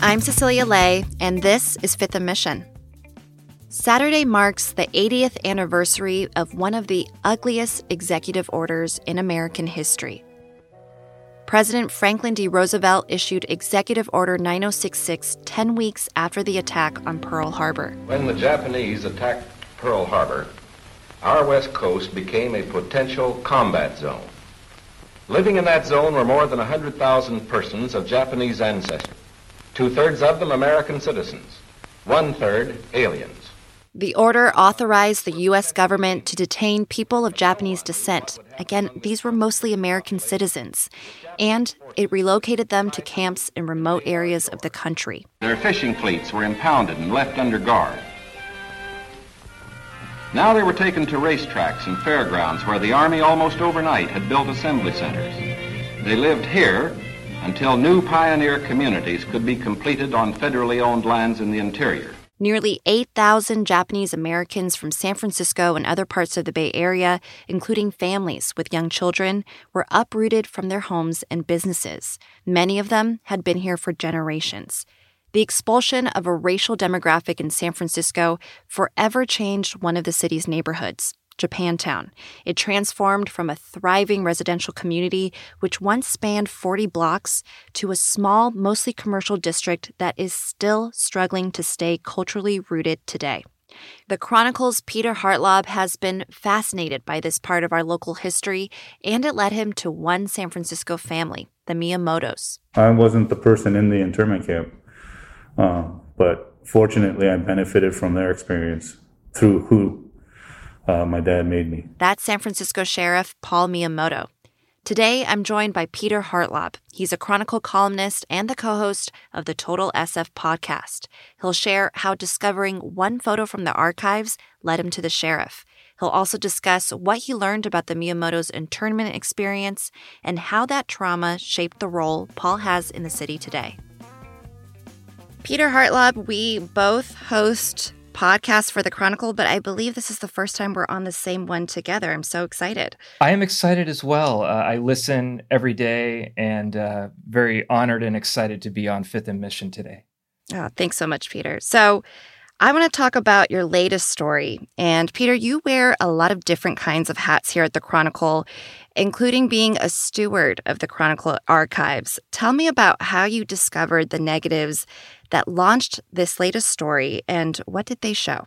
I'm Cecilia Lei, and this is Fifth and Mission. Saturday marks the 80th anniversary of one of the ugliest executive orders in American history. President Franklin D. Roosevelt issued Executive Order 9066 10 weeks after the attack on Pearl Harbor. When the Japanese attacked Pearl Harbor, our west coast became a potential combat zone. Living in that zone were more than 100,000 persons of Japanese ancestry two thirds of them American citizens, one third aliens. The order authorized the U.S. government to detain people of Japanese descent. Again, these were mostly American citizens. And it relocated them to camps in remote areas of the country. Their fishing fleets were impounded and left under guard. Now they were taken to racetracks and fairgrounds where the Army almost overnight had built assembly centers. They lived here until new pioneer communities could be completed on federally owned lands in the interior. Nearly 8,000 Japanese Americans from San Francisco and other parts of the Bay Area, including families with young children, were uprooted from their homes and businesses. Many of them had been here for generations. The expulsion of a racial demographic in San Francisco forever changed one of the city's neighborhoods. Japantown. It transformed from a thriving residential community, which once spanned 40 blocks, to a small, mostly commercial district that is still struggling to stay culturally rooted today. The Chronicle's Peter Hartlaub has been fascinated by this part of our local history, and it led him to one San Francisco family, the Miyamotos. I wasn't the person in the internment camp, uh, but fortunately, I benefited from their experience through who uh, my dad made me. That's San Francisco Sheriff Paul Miyamoto. Today, I'm joined by Peter Hartlaub. He's a Chronicle columnist and the co host of the Total SF podcast. He'll share how discovering one photo from the archives led him to the sheriff. He'll also discuss what he learned about the Miyamoto's internment experience and how that trauma shaped the role Paul has in the city today. Peter Hartlaub, we both host podcast for the Chronicle, but I believe this is the first time we're on the same one together. I'm so excited. I am excited as well. Uh, I listen every day and uh, very honored and excited to be on Fifth and Mission today. Oh, thanks so much, Peter. So, I want to talk about your latest story. And Peter, you wear a lot of different kinds of hats here at the Chronicle, including being a steward of the Chronicle archives. Tell me about how you discovered the negatives that launched this latest story and what did they show?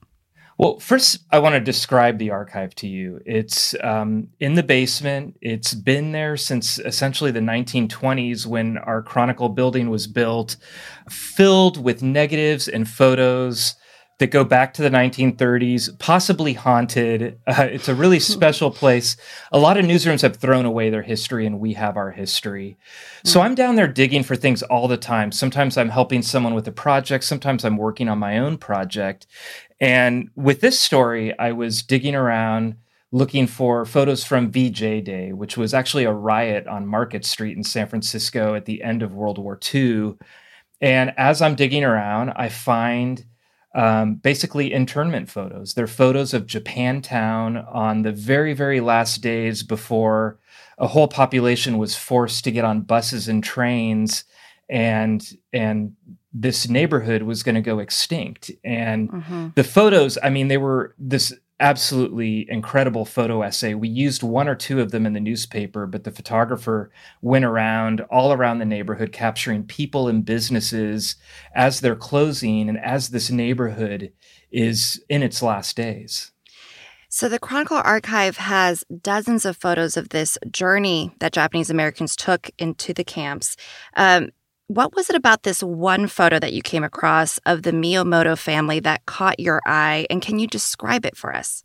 Well, first, I want to describe the archive to you. It's um, in the basement. It's been there since essentially the 1920s when our Chronicle building was built, filled with negatives and photos that go back to the 1930s, possibly haunted. Uh, it's a really special place. A lot of newsrooms have thrown away their history, and we have our history. So hmm. I'm down there digging for things all the time. Sometimes I'm helping someone with a project, sometimes I'm working on my own project. And with this story, I was digging around looking for photos from VJ Day, which was actually a riot on Market Street in San Francisco at the end of World War II. And as I'm digging around, I find um, basically internment photos. They're photos of Japantown on the very, very last days before a whole population was forced to get on buses and trains, and and this neighborhood was going to go extinct. And mm-hmm. the photos, I mean, they were this absolutely incredible photo essay. We used one or two of them in the newspaper, but the photographer went around all around the neighborhood capturing people and businesses as they're closing and as this neighborhood is in its last days. So, the Chronicle Archive has dozens of photos of this journey that Japanese Americans took into the camps. Um, what was it about this one photo that you came across of the Miyamoto family that caught your eye? And can you describe it for us?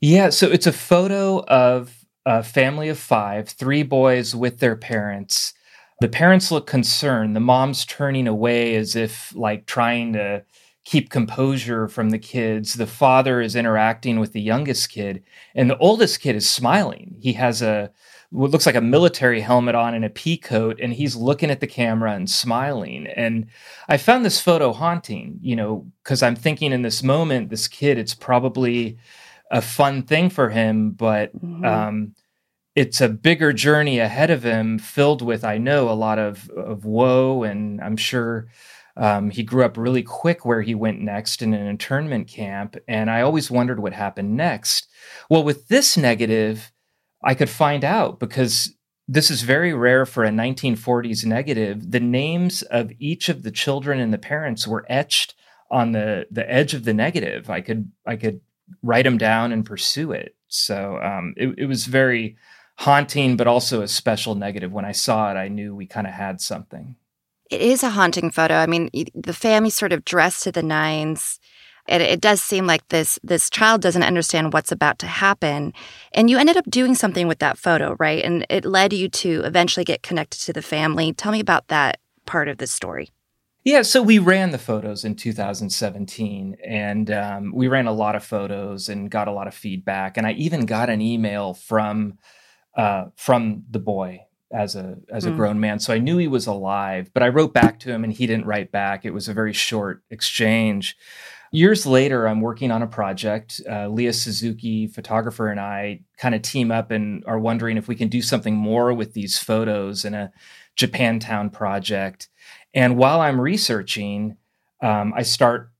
Yeah, so it's a photo of a family of five, three boys with their parents. The parents look concerned. The mom's turning away as if like trying to keep composure from the kids. The father is interacting with the youngest kid, and the oldest kid is smiling. He has a what looks like a military helmet on and a pea coat, and he's looking at the camera and smiling. And I found this photo haunting, you know, because I'm thinking in this moment, this kid, it's probably a fun thing for him, but mm-hmm. um, it's a bigger journey ahead of him, filled with, I know, a lot of of woe, and I'm sure um, he grew up really quick where he went next in an internment camp. And I always wondered what happened next. Well, with this negative, I could find out because this is very rare for a 1940s negative. The names of each of the children and the parents were etched on the the edge of the negative. I could I could write them down and pursue it. So um, it, it was very haunting, but also a special negative. When I saw it, I knew we kind of had something. It is a haunting photo. I mean, the family sort of dressed to the nines. It, it does seem like this this child doesn't understand what's about to happen, and you ended up doing something with that photo, right? And it led you to eventually get connected to the family. Tell me about that part of the story. Yeah, so we ran the photos in 2017, and um, we ran a lot of photos and got a lot of feedback. And I even got an email from uh, from the boy as a as a mm. grown man so i knew he was alive but i wrote back to him and he didn't write back it was a very short exchange years later i'm working on a project uh, Lea Suzuki photographer and i kind of team up and are wondering if we can do something more with these photos in a japantown project. And while i'm researching um, i start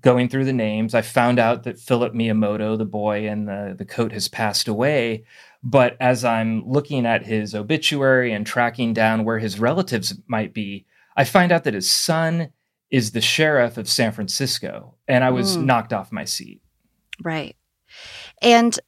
going through the names. I found out that philip miyamoto the boy in the, the coat has passed away. But as I'm looking at his obituary and tracking down where his relatives might be, I find out that his son is the sheriff of San Francisco. And I was mm. knocked off my seat. Right. And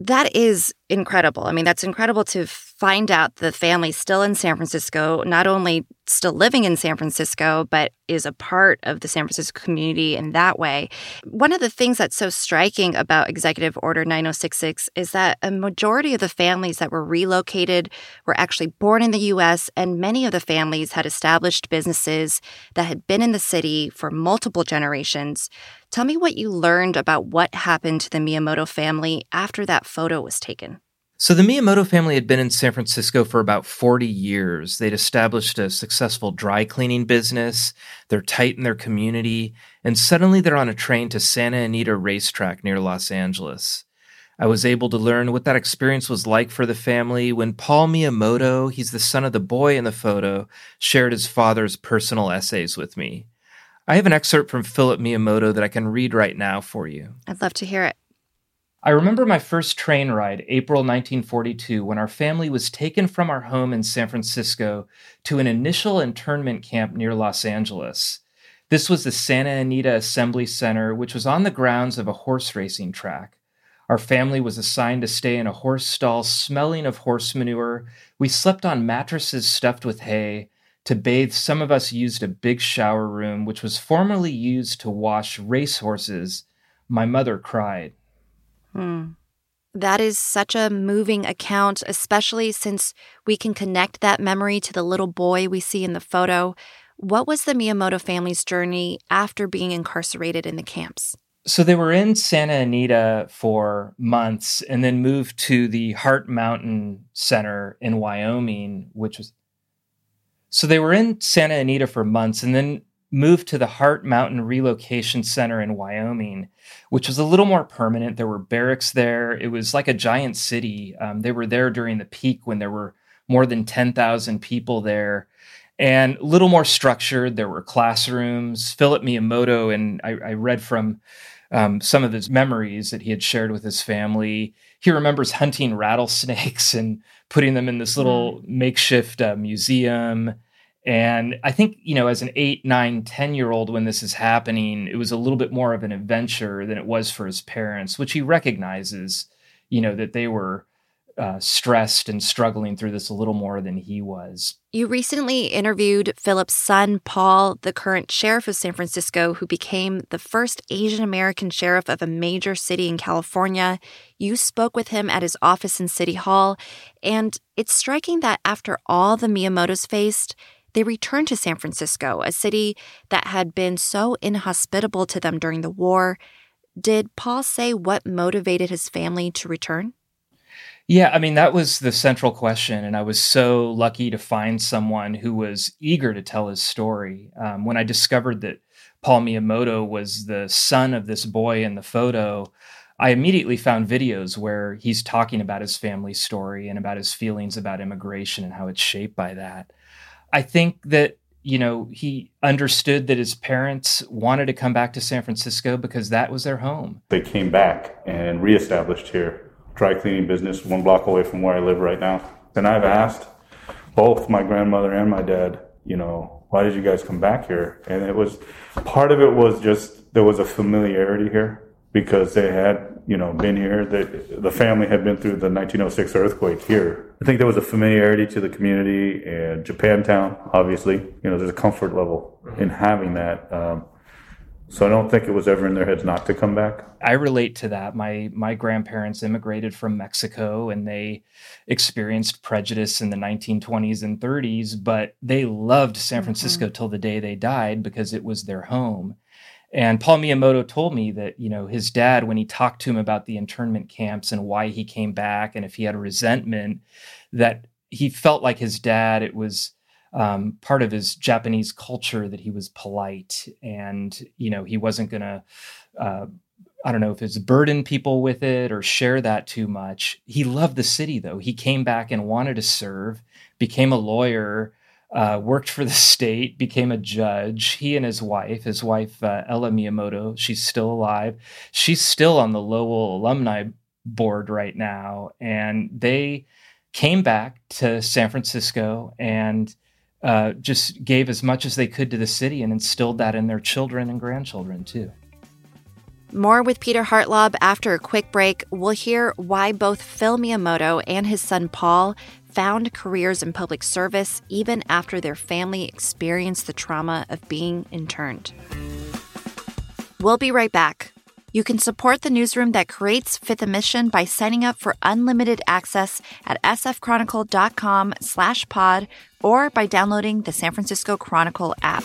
that is incredible. I mean, that's incredible to find out the family still in San Francisco, not only still living in San Francisco, but is a part of the San Francisco community in that way. One of the things that's so striking about Executive Order 9066 is that a majority of the families that were relocated were actually born in the US, and many of the families had established businesses that had been in the city for multiple generations. Tell me what you learned about what happened to the Miyamoto family after that photo was taken. So, the Miyamoto family had been in San Francisco for about 40 years. They'd established a successful dry cleaning business. They're tight in their community. And suddenly they're on a train to Santa Anita Racetrack near Los Angeles. I was able to learn what that experience was like for the family when Paul Miyamoto, he's the son of the boy in the photo, shared his father's personal essays with me. I have an excerpt from Philip Miyamoto that I can read right now for you. I'd love to hear it. I remember my first train ride, April 1942, when our family was taken from our home in San Francisco to an initial internment camp near Los Angeles. This was the Santa Anita Assembly Center, which was on the grounds of a horse racing track. Our family was assigned to stay in a horse stall smelling of horse manure. We slept on mattresses stuffed with hay. To bathe, some of us used a big shower room, which was formerly used to wash racehorses. My mother cried. Hmm. That is such a moving account, especially since we can connect that memory to the little boy we see in the photo. What was the Miyamoto family's journey after being incarcerated in the camps? So they were in Santa Anita for months and then moved to the Heart Mountain Center in Wyoming, which was. So they were in Santa Anita for months and then moved to the Heart Mountain Relocation Center in Wyoming, which was a little more permanent. There were barracks there. It was like a giant city. Um, they were there during the peak when there were more than 10,000 people there and a little more structured. There were classrooms. Philip Miyamoto, and I, I read from um, some of his memories that he had shared with his family. He remembers hunting rattlesnakes and putting them in this little mm. makeshift uh, museum. And I think, you know, as an eight, nine, 10 year old, when this is happening, it was a little bit more of an adventure than it was for his parents, which he recognizes, you know, that they were uh, stressed and struggling through this a little more than he was. You recently interviewed Philip's son, Paul, the current sheriff of San Francisco, who became the first Asian American sheriff of a major city in California. You spoke with him at his office in City Hall, and it's striking that after all the Miyamotos faced, they returned to San Francisco, a city that had been so inhospitable to them during the war. Did Paul say what motivated his family to return? Yeah, I mean, that was the central question. And I was so lucky to find someone who was eager to tell his story. Um, when I discovered that Paul Miyamoto was the son of this boy in the photo, I immediately found videos where he's talking about his family story and about his feelings about immigration and how it's shaped by that. I think that, you know, he understood that his parents wanted to come back to San Francisco because that was their home. They came back and reestablished here dry cleaning business one block away from where I live right now. And I've asked both my grandmother and my dad, you know, why did you guys come back here? And it was part of it was just there was a familiarity here because they had, you know, been here. The, the family had been through the 1906 earthquake here. I think there was a familiarity to the community and Japantown, obviously. You know, there's a comfort level in having that. Um, so I don't think it was ever in their heads not to come back. I relate to that. My my grandparents immigrated from Mexico and they experienced prejudice in the 1920s and 30s, but they loved San mm-hmm. Francisco mm-hmm. till the day they died because it was their home. And Paul Miyamoto told me that, you know, his dad, when he talked to him about the internment camps and why he came back and if he had a resentment, that he felt like his dad, it was um, part of his Japanese culture that he was polite and you know he wasn't going to uh, I don't know if it's burden people with it or share that too much. He loved the city though. He came back and wanted to serve, became a lawyer, uh, worked for the state, became a judge. He and his wife, his wife uh, Ella Miyamoto, she's still alive. She's still on the Lowell alumni board right now, and they came back to San Francisco and uh, just gave as much as they could to the city and instilled that in their children and grandchildren too. More with Peter Hartlaub after a quick break. We'll hear why both Phil Miyamoto and his son Paul found careers in public service even after their family experienced the trauma of being interned. We'll be right back. You can support the newsroom that creates Fifth & Mission by signing up for unlimited access at sfchronicle.com slash pod or by downloading the San Francisco Chronicle app.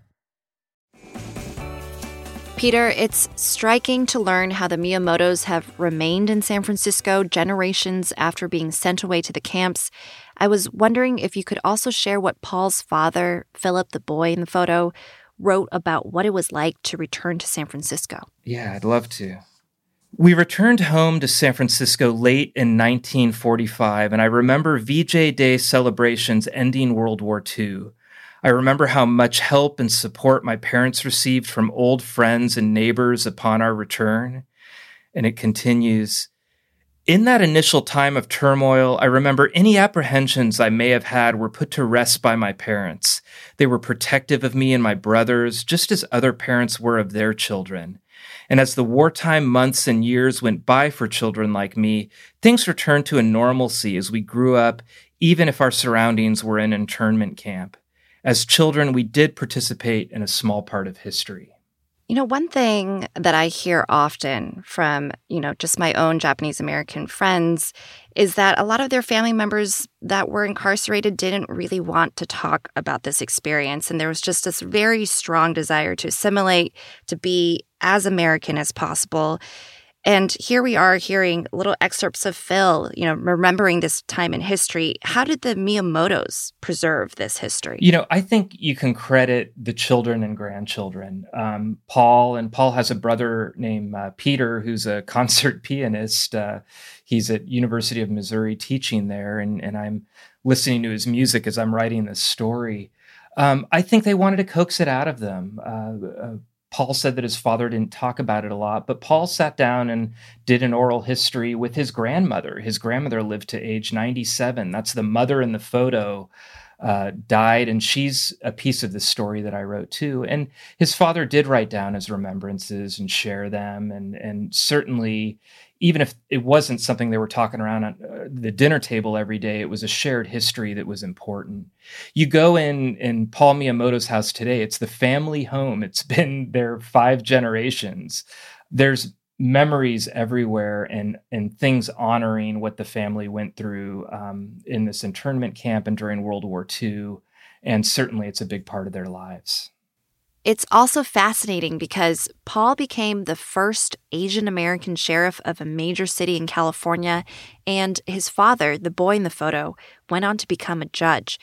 Peter, it's striking to learn how the Miyamotos have remained in San Francisco generations after being sent away to the camps. I was wondering if you could also share what Paul's father, Philip, the boy in the photo, wrote about what it was like to return to San Francisco. Yeah, I'd love to. We returned home to San Francisco late in 1945, and I remember VJ Day celebrations ending World War II. I remember how much help and support my parents received from old friends and neighbors upon our return. And it continues. In that initial time of turmoil, I remember any apprehensions I may have had were put to rest by my parents. They were protective of me and my brothers, just as other parents were of their children. And as the wartime months and years went by for children like me, things returned to a normalcy as we grew up, even if our surroundings were an internment camp. As children, we did participate in a small part of history. You know, one thing that I hear often from, you know, just my own Japanese American friends is that a lot of their family members that were incarcerated didn't really want to talk about this experience. And there was just this very strong desire to assimilate, to be as American as possible. And here we are hearing little excerpts of Phil, you know, remembering this time in history. How did the Miyamotos preserve this history? You know, I think you can credit the children and grandchildren. Um, Paul, and Paul has a brother named uh, Peter who's a concert pianist. Uh, he's at University of Missouri teaching there, and, and I'm listening to his music as I'm writing this story. Um, I think they wanted to coax it out of them. Uh, uh Paul said that his father didn't talk about it a lot, but Paul sat down and did an oral history with his grandmother. His grandmother lived to age 97. That's the mother in the photo. Uh, died, and she's a piece of the story that I wrote too. And his father did write down his remembrances and share them, and and certainly even if it wasn't something they were talking around at uh, the dinner table every day, it was a shared history that was important. You go in in Paul Miyamoto's house today; it's the family home. It's been there five generations. There's memories everywhere and and things honoring what the family went through um, in this internment camp and during World War II, and certainly it's a big part of their lives. It's also fascinating because Paul became the first Asian American sheriff of a major city in California, and his father, the boy in the photo, went on to become a judge.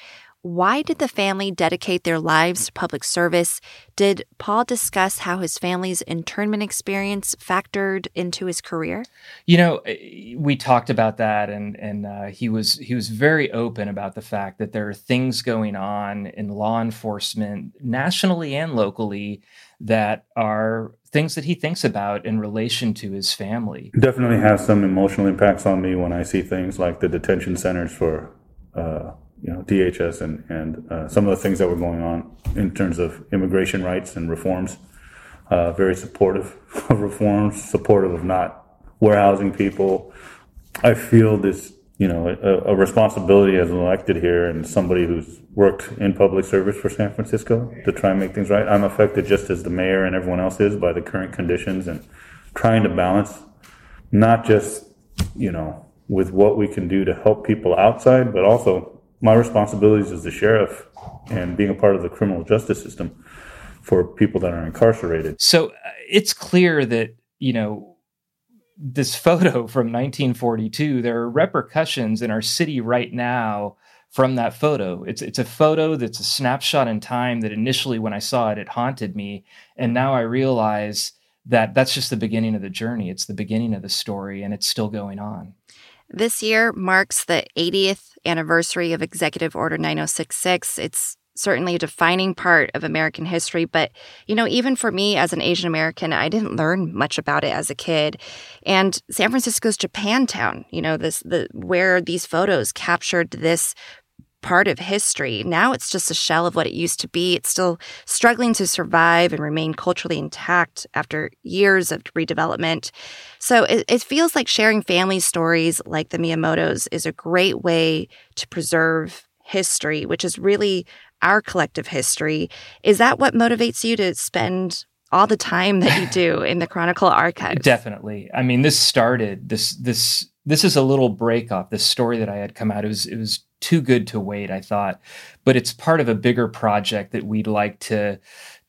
Why did the family dedicate their lives to public service? Did Paul discuss how his family's internment experience factored into his career? You know, eh, we talked about that, and and uh, he was he was very open about the fact that there are things going on in law enforcement nationally and locally that are things that he thinks about in relation to his family. Definitely has some emotional impacts on me when I see things like the detention centers for. Uh, you know, DHS and, and uh, some of the things that were going on in terms of immigration rights and reforms. Uh, very supportive of reforms, supportive of not warehousing people. I feel this, you know, a, a, responsibility as an elected here and somebody who's worked in public service for San Francisco to try and make things right. I'm affected just as the mayor and everyone else is by the current conditions and trying to balance not just, you know, with what we can do to help people outside, but also my responsibilities as the sheriff and being a part of the criminal justice system for people that are incarcerated. So uh, it's clear that, you know, this photo from 1942, there are repercussions in our city right now from that photo. It's it's a photo that's a snapshot in time that initially when I saw it it haunted me and now I realize that that's just the beginning of the journey. It's the beginning of the story and it's still going on. This year marks the 80th anniversary of Executive Order 9066. It's certainly a defining part of American history. But, you know, even for me as an Asian American, I didn't learn much about it as a kid. And San Francisco's Japantown, you know, this the where these photos captured this part of history. Now it's just a shell of what it used to be. It's still struggling to survive and remain culturally intact after years of redevelopment. So it, it, feels like sharing family stories like the Miyamotos is a great way to preserve history, which is really our collective history. Is that what motivates you to spend all the time that you do in the Chronicle archives? Definitely. I mean, this started this this this is a little break off this story that I had come out. It was it was too good to wait, I thought. But it's part of a bigger project that we'd like to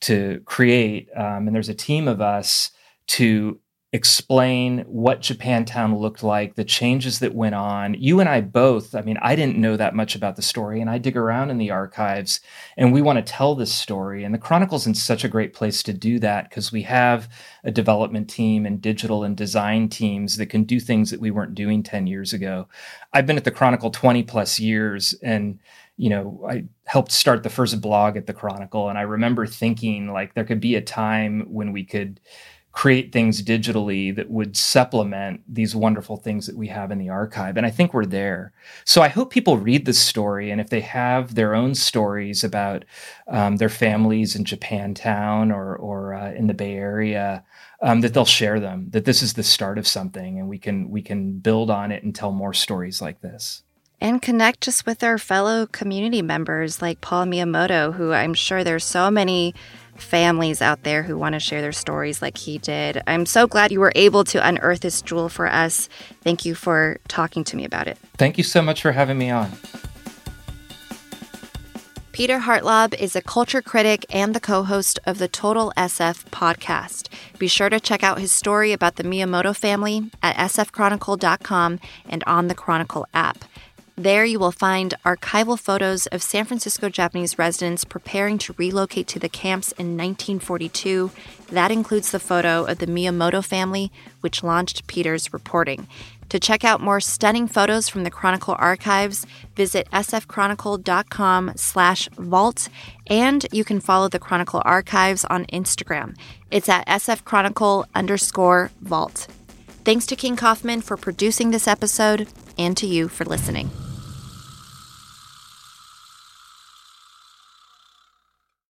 to create. Um, and there's a team of us to explain what Japantown looked like, the changes that went on. You and I both, I mean, I didn't know that much about the story, and I dig around in the archives and we want to tell this story. And the Chronicle's in such a great place to do that because we have a development team and digital and design teams that can do things that we weren't doing 10 years ago. I've been at the Chronicle 20 plus years and you know, I helped start the first blog at the Chronicle, and I remember thinking like there could be a time when we could create things digitally that would supplement these wonderful things that we have in the archive. And I think we're there. So I hope people read this story. And if they have their own stories about um, their families in Japantown or, or uh, in the Bay Area, um, that they'll share them, that this is the start of something and we can, we can build on it and tell more stories like this and connect just with our fellow community members like Paul Miyamoto, who I'm sure there's so many families out there who want to share their stories like he did. I'm so glad you were able to unearth this jewel for us. Thank you for talking to me about it. Thank you so much for having me on. Peter Hartlaub is a culture critic and the co host of the Total SF podcast. Be sure to check out his story about the Miyamoto family at sfchronicle.com and on the Chronicle app. There, you will find archival photos of San Francisco Japanese residents preparing to relocate to the camps in 1942. That includes the photo of the Miyamoto family, which launched Peter's reporting. To check out more stunning photos from the Chronicle archives, visit sfchronicle.com slash vault, and you can follow the Chronicle archives on Instagram. It's at sfchronicle underscore vault. Thanks to King Kaufman for producing this episode and to you for listening.